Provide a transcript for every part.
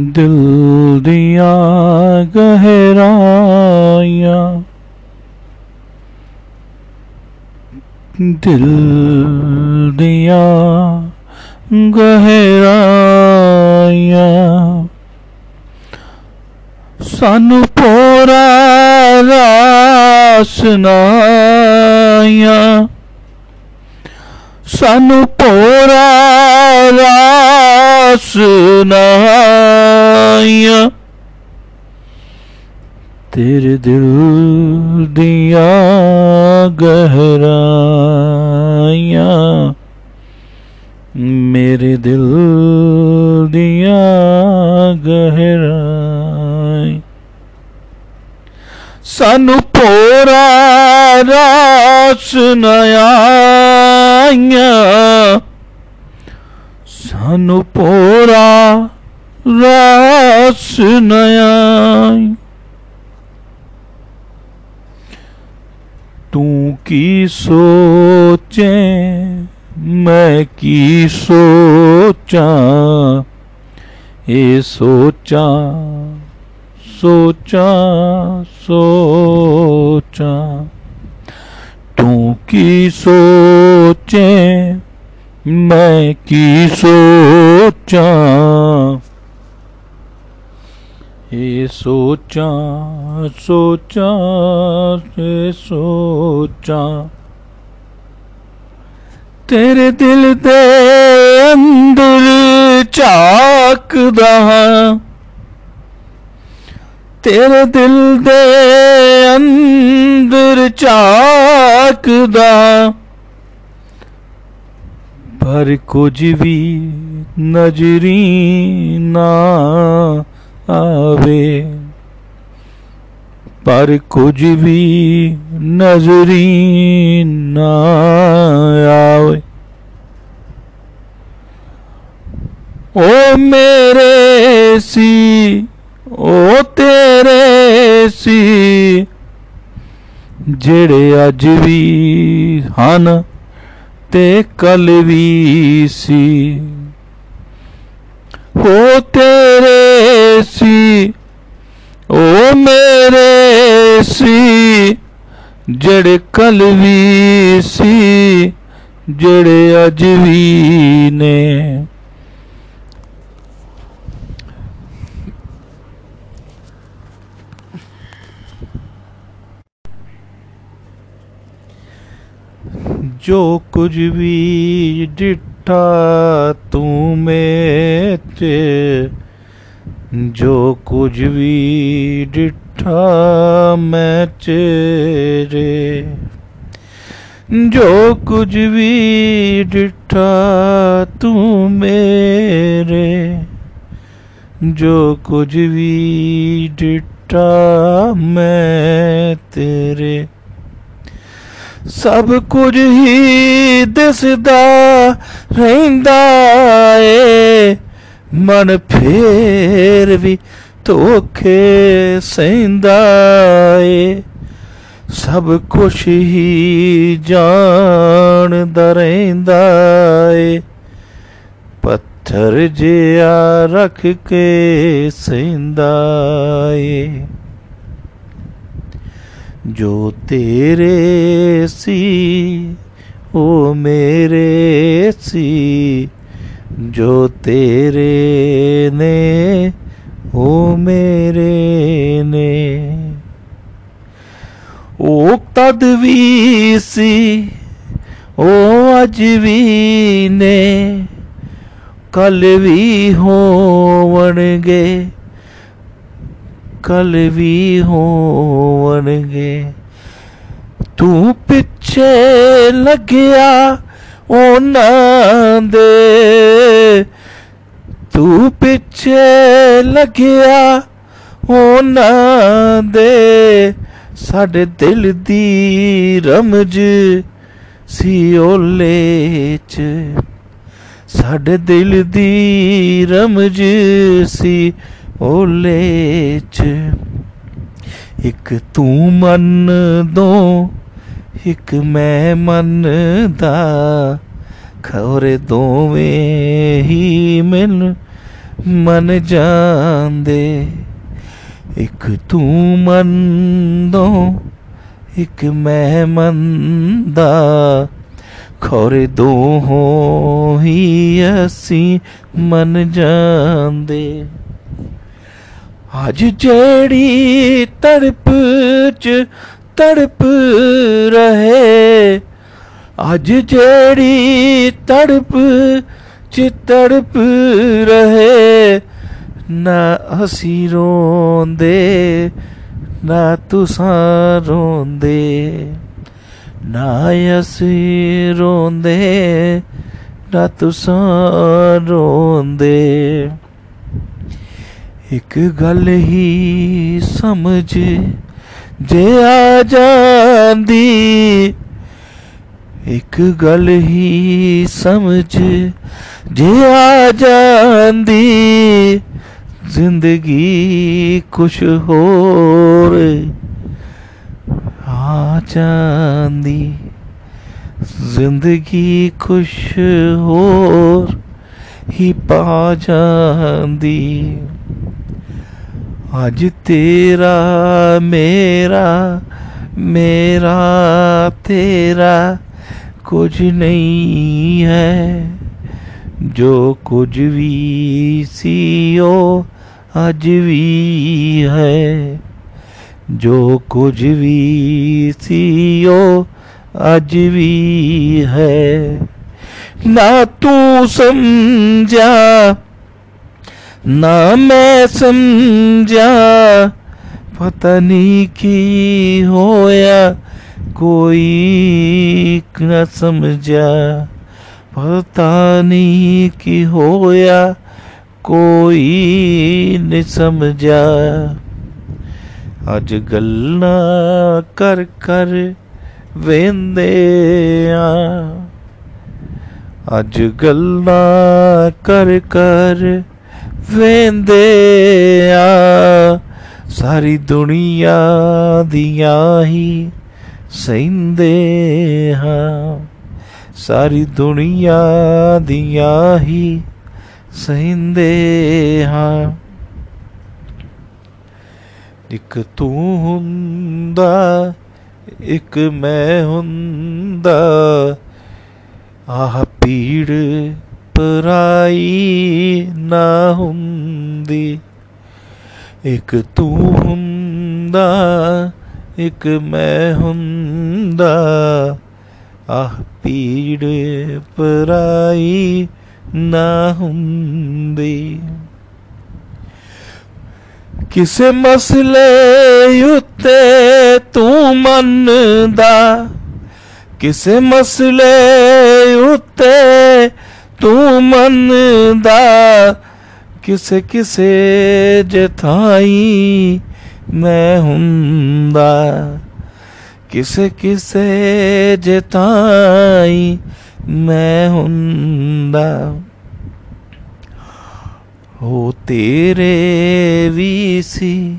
ਦਿਲ ਦੀਆਂ ਗਹਿਰਾਈਆਂ। ਦਿਲ ਦੀਆਂ ਗਹਿਰਾਈਆਂ। ਸਾਨੂੰ ਪੋਰਾ ਰਾਸਨਾਈਆਂ ਸਾਨੂੰ ਪੋਰਾ आसनाया तेरे दिल दिया गहराया मेरे दिल दिया गहराई। सानू पोरा रास नया धन पोरा रास नया तू की सोचे, मैं की सोचा, ये सोचा सोचा सोचा। तू की सोचे मैं की सोचा, ये सोचा सोचा, ये सोचा। तेरे दिल दे अंदर चाक तेरे दिल दे अंदर चाक दा। ਪਰ ਕੁਝ ਵੀ ਨਜ਼ਰੀ ਨਾ ਆਵੇ। ਪਰ ਕੁਝ ਵੀ ਨਜ਼ਰੀ ਨਾ ਆਵੇ। ਓ ਮੇਰੇ ਸੀ, ਓ ਤੇਰੇ ਸੀ, ਜਿਹੜੇ ਅੱਜ ਵੀ ਹਨ। ਤੇ ਕੱਲ ਵੀ ਸੀ। ਹੋ ਤੇਰੇ ਸੀ, ਓ ਮੇਰੇ ਸੀ, ਜਿਹੜੇ ਕੱਲ ਵੀ ਸੀ, ਜਿਹੜੇ ਅੱਜ ਵੀ ਨੇ। जो कुछ भी डिठा तू मेच, जो कुछ भी डिठा मैं चेरे। जो कुछ भी डिठा तू मेरे, जो कुछ भी डिठा मैं तेरे। ਸਭ ਕੁਝ ਹੀ ਦਿਸਦਾ ਰਹਿੰਦਾ ਏ ਮਨ ਫੇਰ ਵੀ ਧੋਖੇ ਸਹਿੰਦਾ ਏ ਸਭ ਕੁਝ ਹੀ ਜਾਣਦਾ ਰਹਿੰਦਾ ਏ ਪੱਥਰ ਜਿਹਾ ਰੱਖ ਕੇ ਸਹਿੰਦਾ ਏ जो तेरे सी, ओ मेरे सी, जो तेरे ने, ओ मेरे ने। ओ भी सी, ओ अज भी ने, कल भी होवणगे। ਵੀ ਹੋਵਣਗੇ ਕੱਲ ਵੀ ਹੋਵਣਗੇ ਤੂੰ ਪਿੱਛੇ ਲੱਗਿਆ ਉਹਨਾਂ ਦੇ ਤੂੰ ਪਿੱਛੇ ਲੱਗਿਆ ਉਹਨਾਂ ਦੇ ਸਾਡੇ ਦਿਲ ਦੀ ਰਮਜ ਸੀ ਓਲੇ ਚ ਸਾਡੇ ਦਿਲ ਦੀ ਰਮਜ ਸੀ ਓਲੇ ਚ ਇੱਕ ਤੂੰ ਮੰਨ ਦੋ ਇੱਕ ਮੈਂ ਮੰਨਦਾ ਖੌਰੇ ਦੋਵੇਂ ਹੀ ਮਿਲ ਮਨ ਜਾਂਦੇ ਇੱਕ ਤੂੰ ਮੰਦੋਂ ਇੱਕ ਮੈਂ ਮੰਦਾ ਖੋਰੇ ਦੋਹੋਂ ਹੀ ਅਸੀਂ ਮਨ ਜਾਂਦੇ अज जड़ी तड़प च तड़प रहे अज जड़ी तड़प च तड़प रहे, न असी रोंदे, न तुसा रोंदे, ना असी रोंदे, ना तुसा रोंदे। एक गल ही समझ, जे आ जांदी। एक गल ही समझ, जे आ जांदी। ज़िंदगी कुछ होर आ जांदी। ज़िंदगी कुछ होर ही पा जांदी। आज तेरा, मेरा मेरा, तेरा कुछ नहीं है। जो कुछ भी सीओ, आज भी है। जो कुछ भी सीओ, आज भी है। ना तू समझा ਤੂੰ ਸਮਝਾ ਨਾ ਮੈਂ ਸਮਝਾ ਪਤਾ ਨਹੀਂ ਕੀ ਹੋਇਆ ਕੋਈ ਨਾ ਸਮਝਾ ਪਤਾ ਨਹੀਂ ਕੀ ਹੋਇਆ ਕੋਈ ਨਹੀਂ ਸਮਝਾ ਅੱਜ ਗੱਲਾਂ ਕਰ ਕਰ ਵੇਂਦੇ ਆ ਅੱਜ ਗੱਲਾਂ ਕਰ ਕਰ ਵੇਂਦੇ ਆ ਸਾਰੀ ਦੁਨੀਆ ਦੀਆਂ ਹੀ ਸਹਿੰਦੇ ਹਾਂ। ਸਾਰੀ ਦੁਨੀਆ ਦੀਆਂ ਹੀ ਸਹਿੰਦੇ ਹਾਂ। ਇੱਕ ਤੂੰ ਹੁੰਦਾ, ਇੱਕ ਮੈਂ ਹੁੰਦਾ। ਆਹ ਪੀੜ ਪਰਾਈ ਨਾ ਹੁੰਦੀ। ਇੱਕ ਤੂੰ ਹੁੰਦਾ, ਇੱਕ ਮੈਂ ਹੁੰਦਾ। ਆਹ ਪੀੜ ਪਰਾਈ ਨਾ ਹੁੰਦੀ। ਕਿਸੇ ਮਸਲੇ ਉੱਤੇ ਤੂੰ ਮੰਨਦਾ, ਕਿਸੇ ਮਸਲੇ ਉੱਤੇ ਤੂੰ ਮੰਨਦਾ ਕਿਸੇ ਕਿਸੇ ਜਥਾਈ ਮੈਂ ਹੁੰਦਾ ਕਿਸੇ ਕਿਸੇ ਜਥਾਈ ਮੈਂ ਹੁੰਦਾ ਹੋ ਤੇਰੇ ਵੀ ਸੀ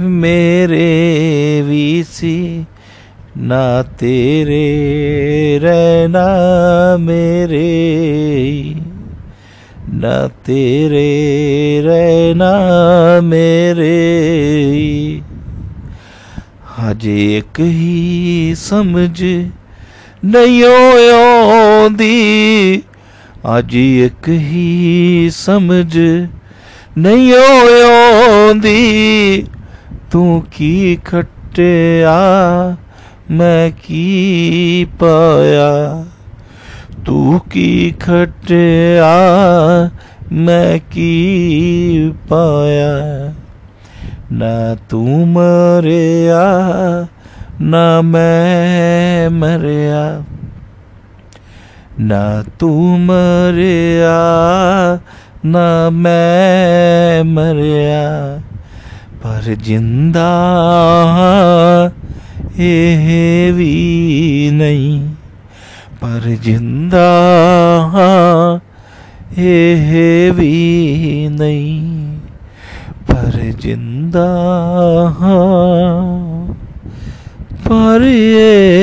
ਮੇਰੇ ਵੀ ਸੀ ना तेरे रहना मेरे, ना तेरे रहना मेरे। हज एक ही समझ नहीं ओंदी अज एक ही समझ नहीं ओंदी तू की खट्टिया मैं की पाया? तू की खटिया मैं की पाया? ना तू मरिया, ना मैं मरिया। ना तू मरिया, ना मैं मरिया। पर ज़िंदा है भी नहीं पर ज़िंदा है, है भी नहीं पर ज़िंदा पर ये